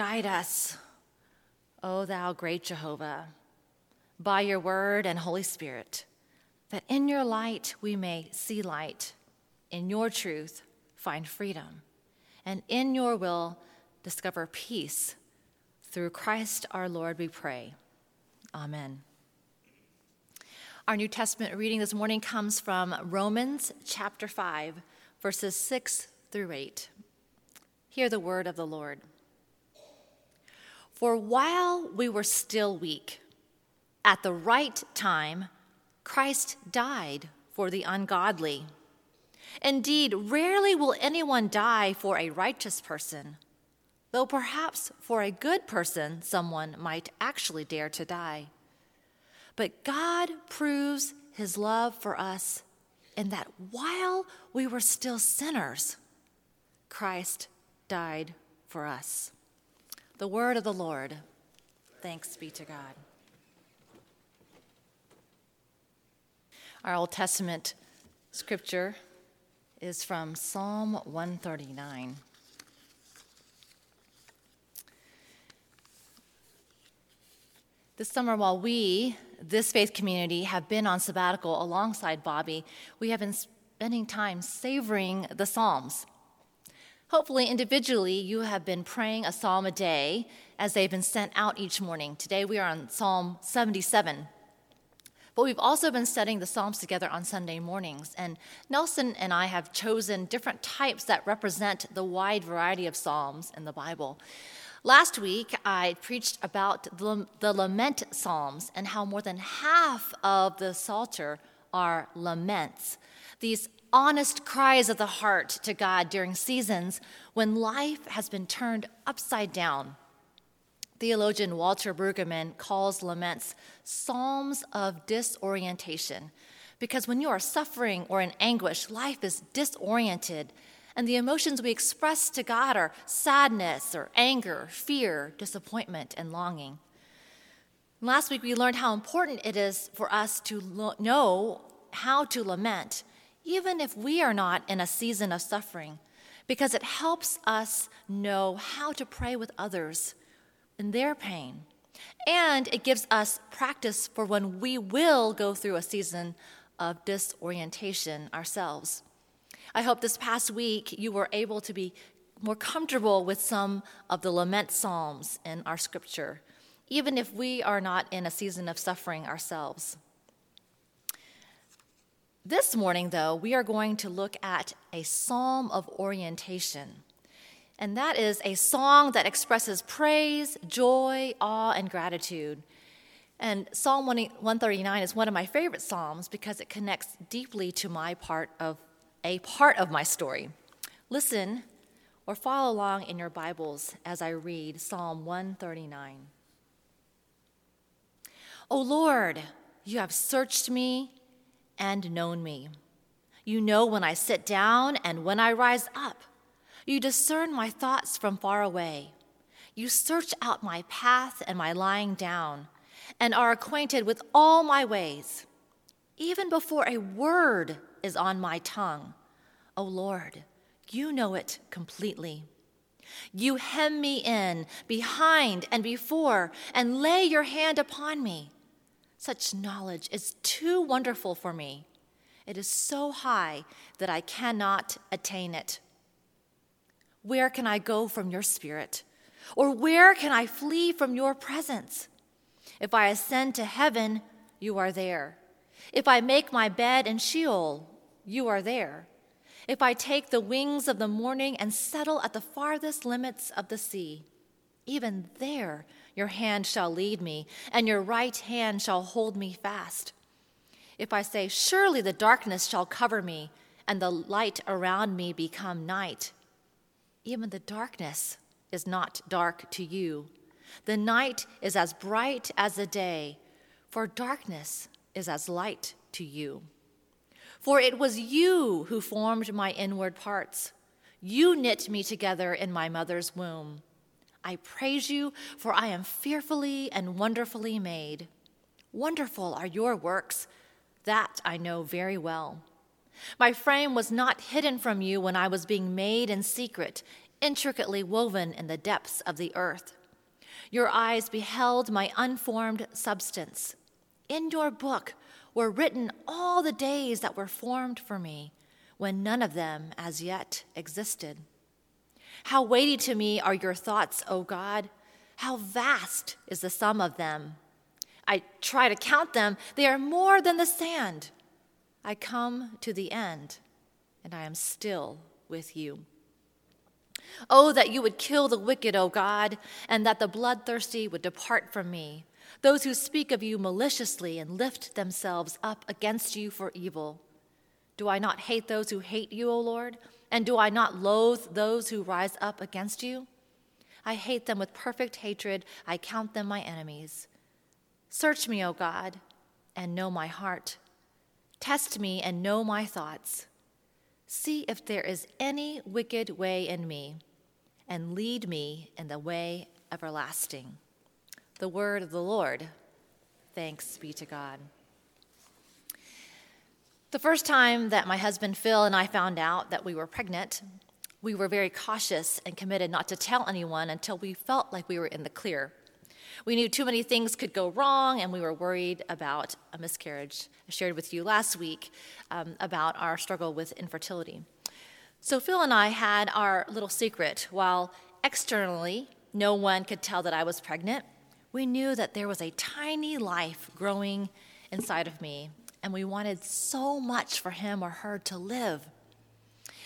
guide us, O thou great Jehovah, by your word and Holy Spirit, that in your light we may see light, in your truth find freedom, and in your will discover peace. Through Christ our Lord, we pray. Amen. Our New Testament reading this morning comes from Romans chapter 5, verses 6 through 8. Hear the word of the Lord. For while we were still weak, at the right time, Christ died for the ungodly. Indeed, rarely will anyone die for a righteous person, though perhaps for a good person someone might actually dare to die. But God proves his love for us in that while we were still sinners, Christ died for us. The word of the Lord. Thanks be to God. Our Old Testament scripture is from Psalm 139. This summer, while we, this faith community, have been on sabbatical alongside Bobby, we have been spending time savoring the Psalms. Hopefully, individually, you have been praying a psalm a day as they've been sent out each morning. Today, we are on Psalm 77. But we've also been studying the Psalms together on Sunday mornings. And Nelson and I have chosen different types that represent the wide variety of Psalms in the Bible. Last week, I preached about the, lament Psalms and how more than half of the Psalter are laments. These honest cries of the heart to God during seasons when life has been turned upside down. Theologian Walter Brueggemann calls laments psalms of disorientation because when you are suffering or in anguish, life is disoriented and the emotions we express to God are sadness or anger, fear, disappointment, and longing. Last week, we learned how important it is for us to lo- know how to lament, even if we are not in a season of suffering, because it helps us know how to pray with others in their pain. And it gives us practice for when we will go through a season of disorientation ourselves. I hope this past week you were able to be more comfortable with some of the lament psalms in our scripture, even if we are not in a season of suffering ourselves. This morning, though, we are going to look at a psalm of orientation. And that is a song that expresses praise, joy, awe, and gratitude. And Psalm 139 is one of my favorite psalms because it connects deeply to my part of a part of my story. Listen or follow along in your Bibles as I read Psalm 139. O Lord, you have searched me and known me. You know when I sit down and when I rise up. You discern my thoughts from far away. You search out my path and my lying down, and are acquainted with all my ways. Even before a word is on my tongue. O oh Lord, you know it completely. You hem me in behind and before and lay your hand upon me. Such knowledge is too wonderful for me. It is so high that I cannot attain it. Where can I go from your spirit? Or where can I flee from your presence? If I ascend to heaven, you are there. If I make my bed in Sheol, you are there. If I take the wings of the morning and settle at the farthest limits of the sea, even there your hand shall lead me, and your right hand shall hold me fast. If I say, Surely the darkness shall cover me, and the light around me become night, even the darkness is not dark to you. The night is as bright as the day, for darkness is as light to you. For it was you who formed my inward parts. You knit me together in my mother's womb. I praise you, for I am fearfully and wonderfully made. Wonderful are your works, that I know very well. My frame was not hidden from you when I was being made in secret intricately woven in the depths of the earth. Your eyes beheld my unformed substance. In your book were written all the days that were formed for me, when none of them as yet existed. How weighty to me are your thoughts, O God! How vast is the sum of them! I try to count them, they are more than the sand. I come to the end, and I am still with you. Oh, that you would kill the wicked, O God, and that the bloodthirsty would depart from me, those who speak of you maliciously and lift themselves up against you for evil. Do I not hate those who hate you, O Lord? And do I not loathe those who rise up against you? I hate them with perfect hatred. I count them my enemies. Search me, O God, and know my heart. Test me and know my thoughts. See if there is any wicked way in me, and lead me in the way everlasting. The word of the Lord. Thanks be to God. The first time that my husband Phil and I found out that we were pregnant, we were very cautious and committed not to tell anyone until we felt like we were in the clear. We knew too many things could go wrong, and we were worried about a miscarriage. I shared with you last week um, about our struggle with infertility. So, Phil and I had our little secret. While externally, no one could tell that I was pregnant, we knew that there was a tiny life growing inside of me and we wanted so much for him or her to live.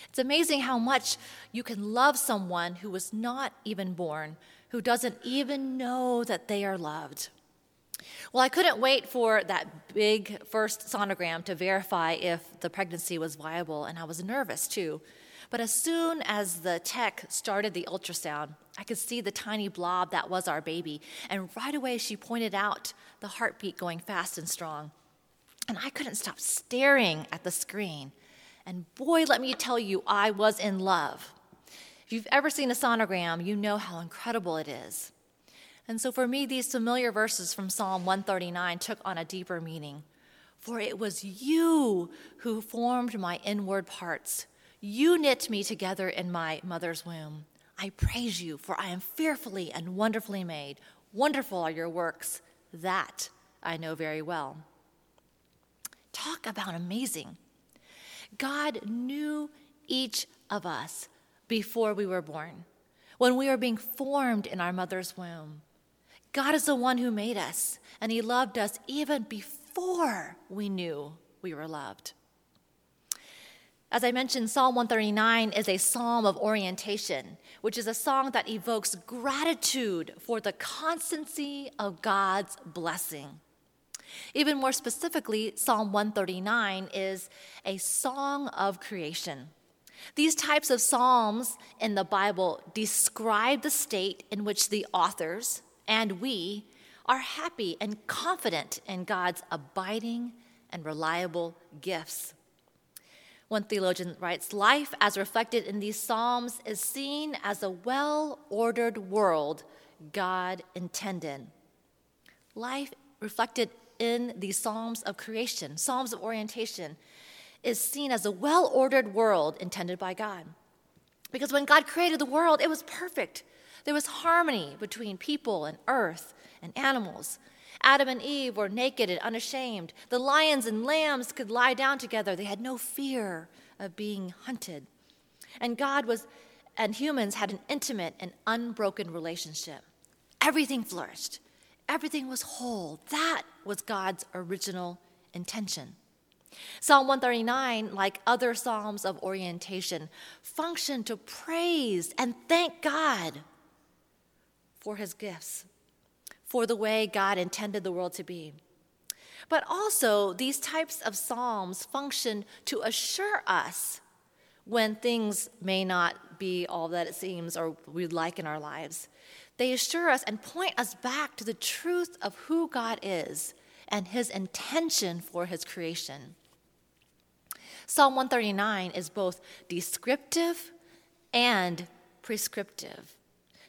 It's amazing how much you can love someone who was not even born, who doesn't even know that they are loved. Well, I couldn't wait for that big first sonogram to verify if the pregnancy was viable, and I was nervous too. But as soon as the tech started the ultrasound, I could see the tiny blob that was our baby, and right away she pointed out the heartbeat going fast and strong. And I couldn't stop staring at the screen. And boy, let me tell you, I was in love. If you've ever seen a sonogram, you know how incredible it is. And so for me, these familiar verses from Psalm 139 took on a deeper meaning. For it was you who formed my inward parts. You knit me together in my mother's womb. I praise you, for I am fearfully and wonderfully made. Wonderful are your works. That I know very well. Talk about amazing. God knew each of us before we were born, when we were being formed in our mother's womb. God is the one who made us, and He loved us even before we knew we were loved. As I mentioned, Psalm 139 is a psalm of orientation, which is a song that evokes gratitude for the constancy of God's blessing. Even more specifically, Psalm 139 is a song of creation. These types of psalms in the Bible describe the state in which the authors and we are happy and confident in God's abiding and reliable gifts. One theologian writes Life, as reflected in these Psalms, is seen as a well ordered world God intended. Life reflected in the Psalms of creation, Psalms of orientation, is seen as a well ordered world intended by God. Because when God created the world, it was perfect. There was harmony between people and earth and animals. Adam and Eve were naked and unashamed. The lions and lambs could lie down together. They had no fear of being hunted. And God was, and humans had an intimate and unbroken relationship. Everything flourished. Everything was whole. That was God's original intention. Psalm 139, like other Psalms of orientation, function to praise and thank God for his gifts, for the way God intended the world to be. But also, these types of Psalms function to assure us when things may not be all that it seems or we'd like in our lives. They assure us and point us back to the truth of who God is and his intention for his creation. Psalm 139 is both descriptive and prescriptive.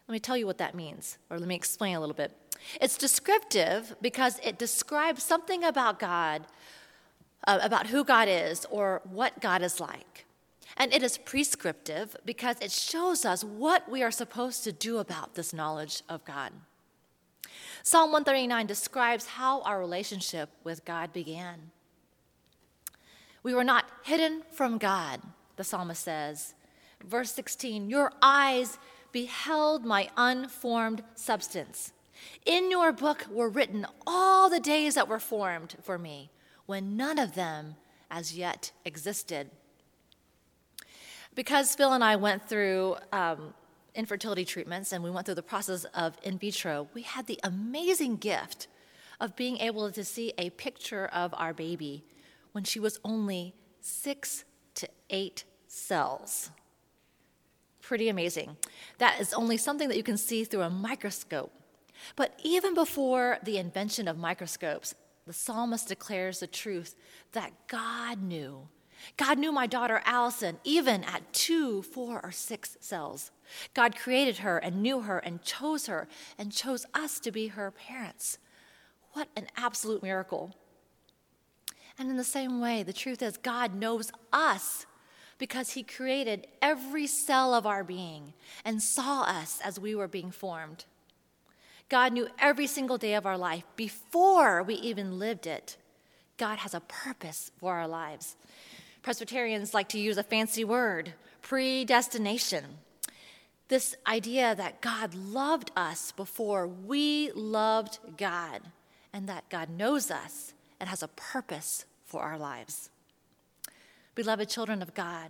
Let me tell you what that means, or let me explain a little bit. It's descriptive because it describes something about God, uh, about who God is, or what God is like. And it is prescriptive because it shows us what we are supposed to do about this knowledge of God. Psalm 139 describes how our relationship with God began. We were not hidden from God, the psalmist says. Verse 16, Your eyes beheld my unformed substance. In your book were written all the days that were formed for me, when none of them as yet existed. Because Phil and I went through um, infertility treatments and we went through the process of in vitro, we had the amazing gift of being able to see a picture of our baby when she was only six to eight cells. Pretty amazing. That is only something that you can see through a microscope. But even before the invention of microscopes, the psalmist declares the truth that God knew. God knew my daughter Allison even at two, four, or six cells. God created her and knew her and chose her and chose us to be her parents. What an absolute miracle. And in the same way, the truth is, God knows us because He created every cell of our being and saw us as we were being formed. God knew every single day of our life before we even lived it. God has a purpose for our lives. Presbyterians like to use a fancy word predestination. This idea that God loved us before we loved God, and that God knows us and has a purpose for our lives. Beloved children of God,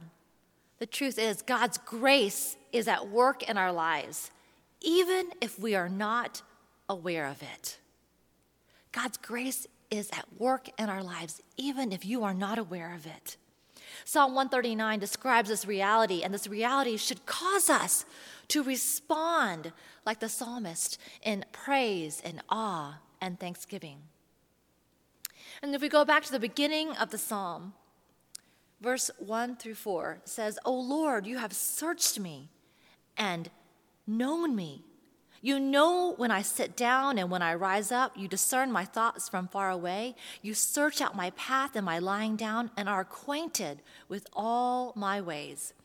the truth is, God's grace is at work in our lives, even if we are not aware of it. God's grace is at work in our lives, even if you are not aware of it. Psalm 139 describes this reality, and this reality should cause us to respond like the psalmist in praise and awe and thanksgiving. And if we go back to the beginning of the psalm, verse 1 through 4 says, O Lord, you have searched me and known me. You know when I sit down and when I rise up. You discern my thoughts from far away. You search out my path and my lying down and are acquainted with all my ways.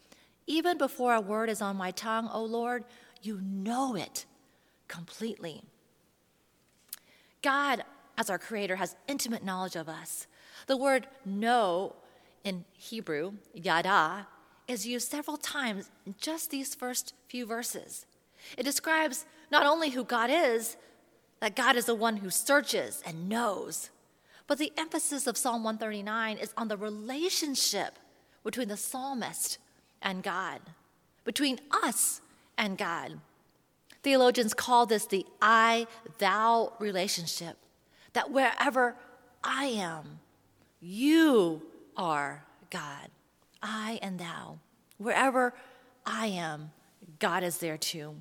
Even before a word is on my tongue, O Lord, you know it completely. God as our Creator, has intimate knowledge of us. The word know in Hebrew, yada, is used several times in just these first few verses. It describes not only who God is, that God is the one who searches and knows, but the emphasis of Psalm 139 is on the relationship between the psalmist and God, between us and God. Theologians call this the I thou relationship that wherever I am, you are God. I and thou. Wherever I am, God is there too.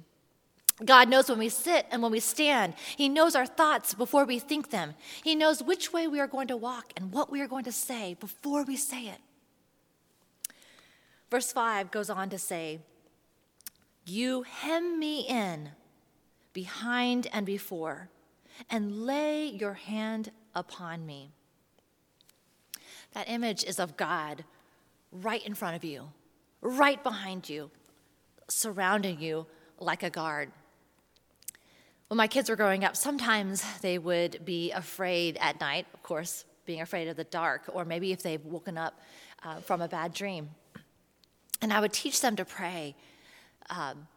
God knows when we sit and when we stand. He knows our thoughts before we think them. He knows which way we are going to walk and what we are going to say before we say it. Verse 5 goes on to say, You hem me in behind and before and lay your hand upon me. That image is of God right in front of you, right behind you, surrounding you like a guard. When my kids were growing up, sometimes they would be afraid at night, of course, being afraid of the dark, or maybe if they've woken up uh, from a bad dream. And I would teach them to pray, um,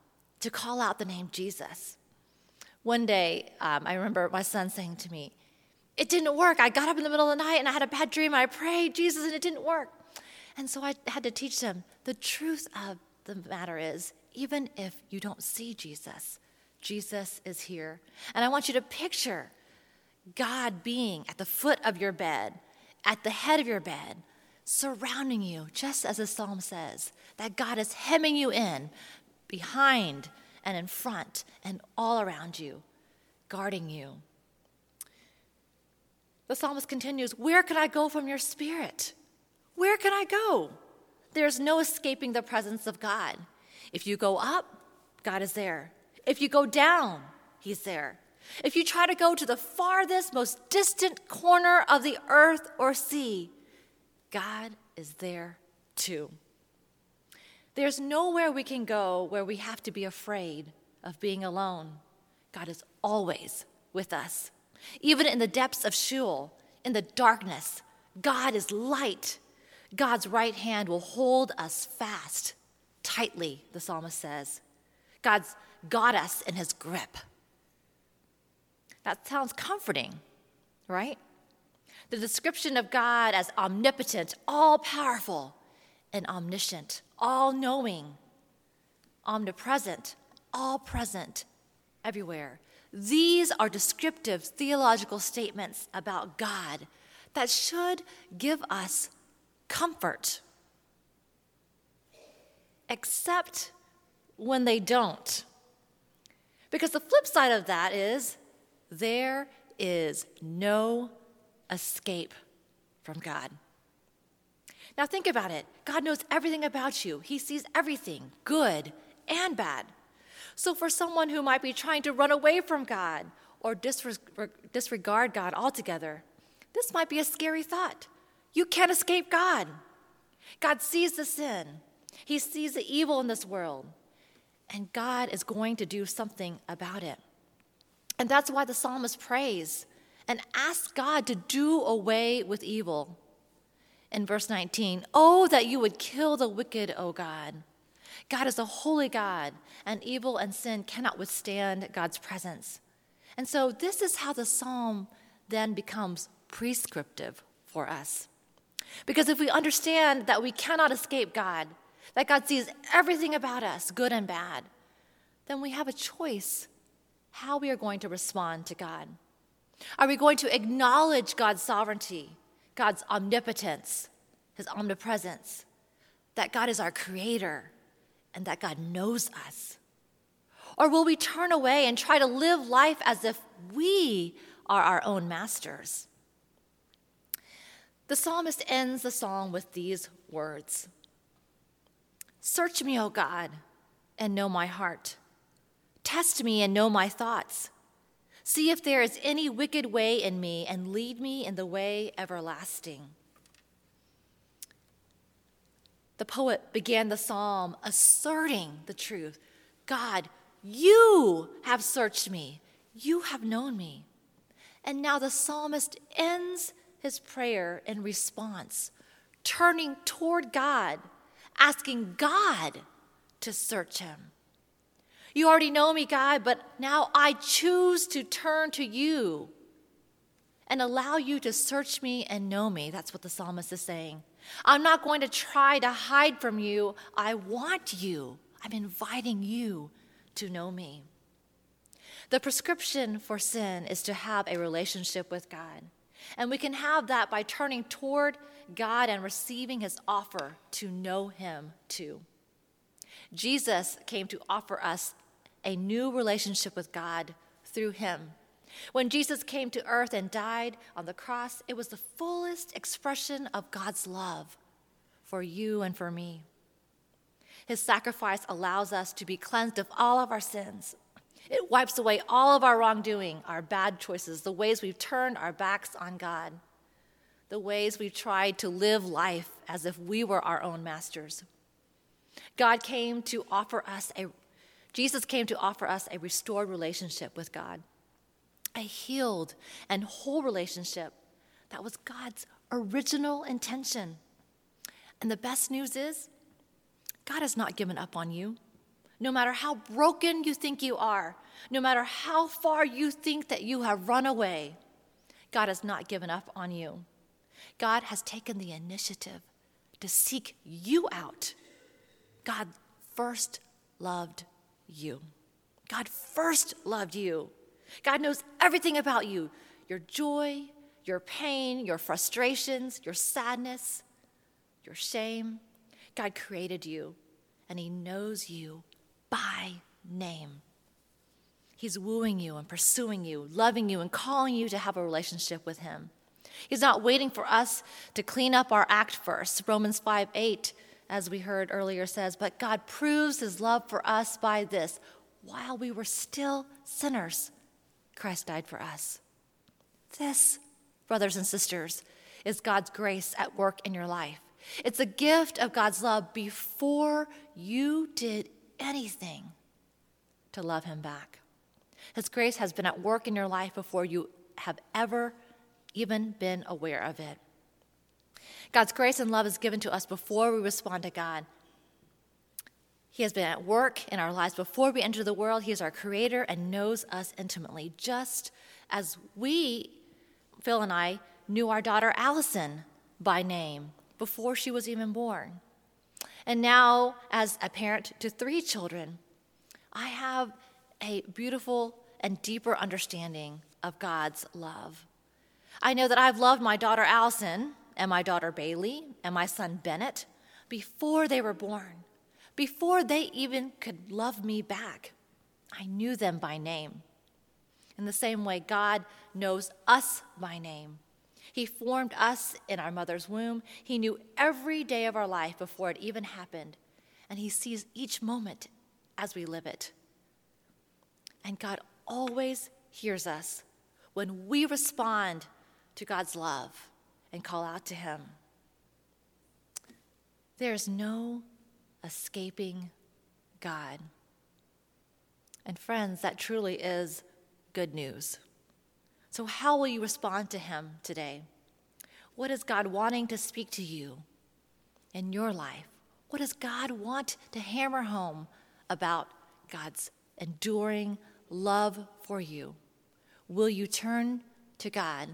to call out the name Jesus. One day, um, I remember my son saying to me, It didn't work. I got up in the middle of the night and I had a bad dream. I prayed, Jesus, and it didn't work. And so I had to teach them the truth of the matter is, even if you don't see Jesus, Jesus is here. And I want you to picture God being at the foot of your bed, at the head of your bed, surrounding you, just as the psalm says, that God is hemming you in behind and in front and all around you, guarding you. The psalmist continues Where can I go from your spirit? Where can I go? There's no escaping the presence of God. If you go up, God is there. If you go down, He's there. If you try to go to the farthest, most distant corner of the earth or sea, God is there too. There's nowhere we can go where we have to be afraid of being alone. God is always with us. Even in the depths of Sheol, in the darkness, God is light. God's right hand will hold us fast, tightly, the psalmist says. God's got us in his grip. That sounds comforting, right? The description of God as omnipotent, all powerful, and omniscient, all knowing, omnipresent, all present, everywhere. These are descriptive theological statements about God that should give us comfort, except when they don't. Because the flip side of that is there is no escape from God. Now, think about it. God knows everything about you, He sees everything, good and bad. So, for someone who might be trying to run away from God or disregard God altogether, this might be a scary thought. You can't escape God. God sees the sin, He sees the evil in this world, and God is going to do something about it. And that's why the psalmist prays and asks God to do away with evil. In verse 19, Oh, that you would kill the wicked, O God. God is a holy God, and evil and sin cannot withstand God's presence. And so, this is how the psalm then becomes prescriptive for us. Because if we understand that we cannot escape God, that God sees everything about us, good and bad, then we have a choice how we are going to respond to God. Are we going to acknowledge God's sovereignty, God's omnipotence, His omnipresence, that God is our creator, and that God knows us? Or will we turn away and try to live life as if we are our own masters? The psalmist ends the song with these words Search me, O God, and know my heart. Test me and know my thoughts. See if there is any wicked way in me, and lead me in the way everlasting. The poet began the psalm asserting the truth God, you have searched me, you have known me. And now the psalmist ends his prayer in response, turning toward God, asking God to search him. You already know me, God, but now I choose to turn to you and allow you to search me and know me. That's what the psalmist is saying. I'm not going to try to hide from you. I want you. I'm inviting you to know me. The prescription for sin is to have a relationship with God. And we can have that by turning toward God and receiving his offer to know him too. Jesus came to offer us a new relationship with God through him. When Jesus came to earth and died on the cross, it was the fullest expression of God's love for you and for me. His sacrifice allows us to be cleansed of all of our sins. It wipes away all of our wrongdoing, our bad choices, the ways we've turned our backs on God, the ways we've tried to live life as if we were our own masters. God came to offer us a Jesus came to offer us a restored relationship with God, a healed and whole relationship that was God's original intention. And the best news is, God has not given up on you. No matter how broken you think you are, no matter how far you think that you have run away, God has not given up on you. God has taken the initiative to seek you out. God first loved you. God first loved you. God knows everything about you your joy, your pain, your frustrations, your sadness, your shame. God created you, and He knows you by name. He's wooing you and pursuing you, loving you, and calling you to have a relationship with Him. He's not waiting for us to clean up our act first. Romans 5 8 as we heard earlier, says, But God proves his love for us by this while we were still sinners, Christ died for us. This, brothers and sisters, is God's grace at work in your life. It's a gift of God's love before you did anything to love him back. His grace has been at work in your life before you have ever even been aware of it. God's grace and love is given to us before we respond to God. He has been at work in our lives before we enter the world. He is our creator and knows us intimately, just as we, Phil and I, knew our daughter Allison by name before she was even born. And now, as a parent to three children, I have a beautiful and deeper understanding of God's love. I know that I've loved my daughter Allison and my daughter Bailey and my son Bennett before they were born before they even could love me back. I knew them by name. In the same way, God knows us by name. He formed us in our mother's womb. He knew every day of our life before it even happened, and He sees each moment as we live it. And God always hears us when we respond to God's love and call out to Him. There's no escaping God. And friends, that truly is good news. So, how will you respond to Him today? What is God wanting to speak to you in your life? What does God want to hammer home about God's enduring love for you? Will you turn to God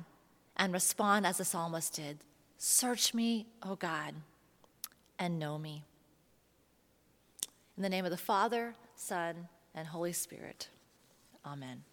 and respond as the psalmist did? Search me, O God, and know me. In the name of the Father, Son, and Holy Spirit. Amen.